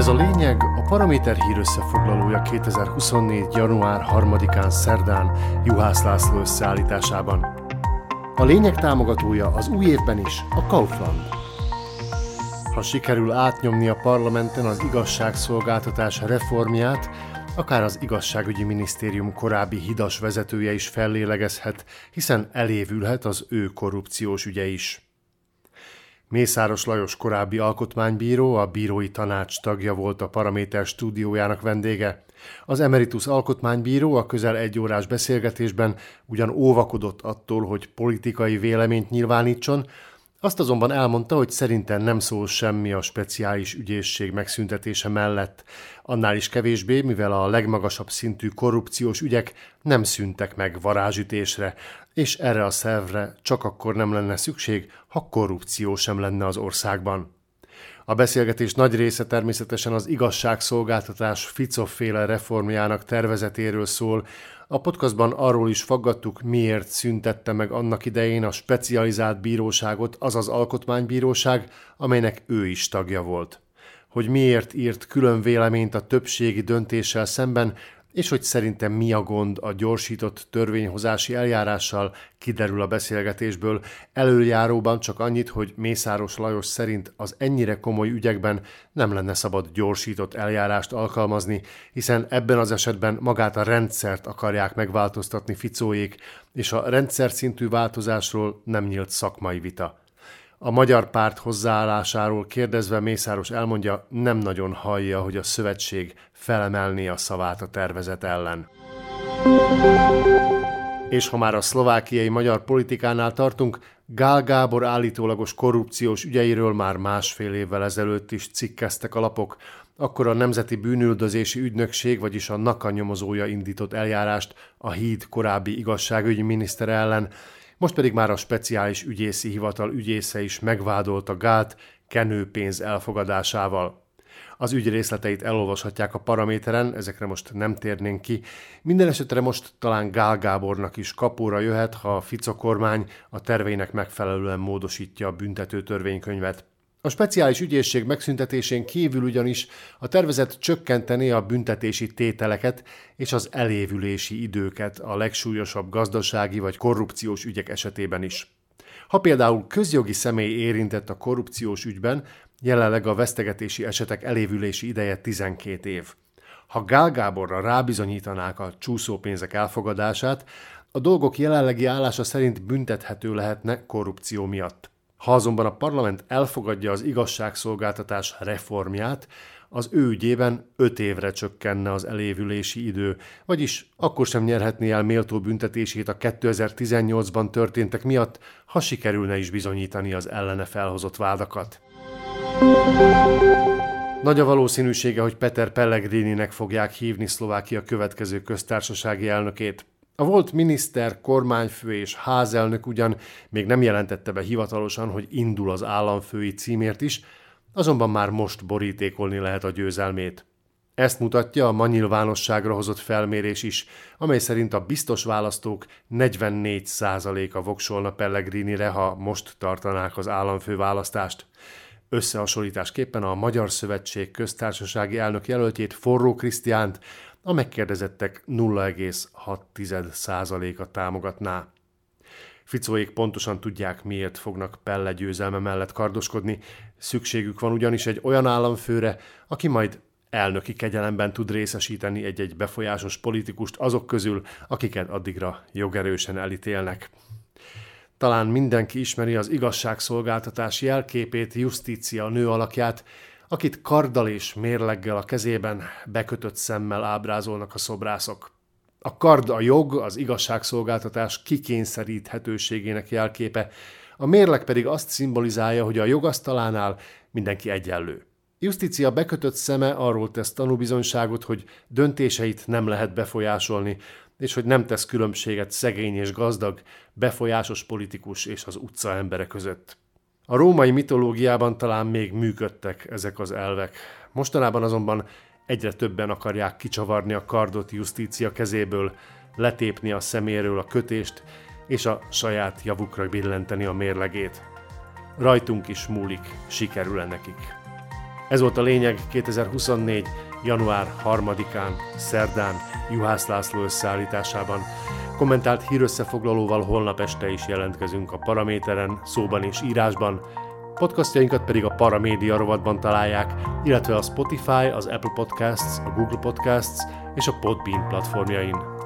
Ez a lényeg a Paraméter hír összefoglalója 2024. január 3-án szerdán Juhász László összeállításában. A lényeg támogatója az új évben is a Kaufland. Ha sikerül átnyomni a parlamenten az igazságszolgáltatás reformját, akár az igazságügyi minisztérium korábbi hidas vezetője is fellélegezhet, hiszen elévülhet az ő korrupciós ügye is. Mészáros Lajos korábbi alkotmánybíró, a bírói tanács tagja volt a Paraméter stúdiójának vendége. Az emeritus alkotmánybíró a közel egy órás beszélgetésben ugyan óvakodott attól, hogy politikai véleményt nyilvánítson, azt azonban elmondta, hogy szerintem nem szól semmi a speciális ügyészség megszüntetése mellett. Annál is kevésbé, mivel a legmagasabb szintű korrupciós ügyek nem szüntek meg varázsütésre, és erre a szervre csak akkor nem lenne szükség, ha korrupció sem lenne az országban. A beszélgetés nagy része természetesen az igazságszolgáltatás Ficoféle reformjának tervezetéről szól. A podcastban arról is faggattuk, miért szüntette meg annak idején a specializált bíróságot, azaz alkotmánybíróság, amelynek ő is tagja volt. Hogy miért írt külön véleményt a többségi döntéssel szemben, és hogy szerintem mi a gond a gyorsított törvényhozási eljárással, kiderül a beszélgetésből. Előjáróban csak annyit, hogy Mészáros Lajos szerint az ennyire komoly ügyekben nem lenne szabad gyorsított eljárást alkalmazni, hiszen ebben az esetben magát a rendszert akarják megváltoztatni Ficóék, és a rendszer szintű változásról nem nyílt szakmai vita. A magyar párt hozzáállásáról kérdezve Mészáros elmondja, nem nagyon hallja, hogy a szövetség felemelné a szavát a tervezet ellen. És ha már a szlovákiai magyar politikánál tartunk, Gál Gábor állítólagos korrupciós ügyeiről már másfél évvel ezelőtt is cikkeztek a lapok, akkor a Nemzeti Bűnüldözési Ügynökség, vagyis a NAKA nyomozója indított eljárást a híd korábbi igazságügyi miniszter ellen, most pedig már a speciális ügyészi hivatal ügyésze is megvádolta Gát kenőpénz elfogadásával. Az ügy részleteit elolvashatják a paraméteren, ezekre most nem térnénk ki. Minden esetre most talán Gál Gábornak is kapóra jöhet, ha a Fico kormány a terveinek megfelelően módosítja a büntető törvénykönyvet. A speciális ügyészség megszüntetésén kívül ugyanis a tervezet csökkenteni a büntetési tételeket és az elévülési időket a legsúlyosabb gazdasági vagy korrupciós ügyek esetében is. Ha például közjogi személy érintett a korrupciós ügyben, jelenleg a vesztegetési esetek elévülési ideje 12 év. Ha Gál Gáborra rábizonyítanák a csúszópénzek elfogadását, a dolgok jelenlegi állása szerint büntethető lehetne korrupció miatt. Ha azonban a parlament elfogadja az igazságszolgáltatás reformját, az ő ügyében öt évre csökkenne az elévülési idő, vagyis akkor sem nyerhetné el méltó büntetését a 2018-ban történtek miatt, ha sikerülne is bizonyítani az ellene felhozott vádakat. Nagy a valószínűsége, hogy Peter Pellegrininek fogják hívni Szlovákia következő köztársasági elnökét. A volt miniszter, kormányfő és házelnök ugyan még nem jelentette be hivatalosan, hogy indul az államfői címért is, azonban már most borítékolni lehet a győzelmét. Ezt mutatja a ma nyilvánosságra hozott felmérés is, amely szerint a biztos választók 44%-a voksolna Pellegrinire, ha most tartanák az államfő választást. Összehasonlításképpen a Magyar Szövetség köztársasági elnök jelöltjét Forró Krisztiánt a megkérdezettek 0,6%-a támogatná. Ficóék pontosan tudják, miért fognak Pelle győzelme mellett kardoskodni, szükségük van ugyanis egy olyan államfőre, aki majd elnöki kegyelemben tud részesíteni egy-egy befolyásos politikust azok közül, akiket addigra jogerősen elítélnek. Talán mindenki ismeri az igazságszolgáltatás jelképét, Justícia nő alakját, akit karddal és mérleggel a kezében bekötött szemmel ábrázolnak a szobrászok. A kard a jog, az igazságszolgáltatás kikényszeríthetőségének jelképe, a mérleg pedig azt szimbolizálja, hogy a jogasztalánál mindenki egyenlő. Justícia bekötött szeme arról tesz tanúbizonyságot, hogy döntéseit nem lehet befolyásolni, és hogy nem tesz különbséget szegény és gazdag, befolyásos politikus és az utca embere között. A római mitológiában talán még működtek ezek az elvek. Mostanában azonban egyre többen akarják kicsavarni a kardot justícia kezéből, letépni a szeméről a kötést, és a saját javukra billenteni a mérlegét. Rajtunk is múlik, sikerül-e nekik. Ez volt a lényeg 2024. január 3-án, szerdán, Juhász László összeállításában. Kommentált hírösszefoglalóval holnap este is jelentkezünk a Paraméteren, szóban és írásban, Podcastjainkat pedig a Paramédia rovatban találják, illetve a Spotify, az Apple Podcasts, a Google Podcasts és a Podbean platformjain.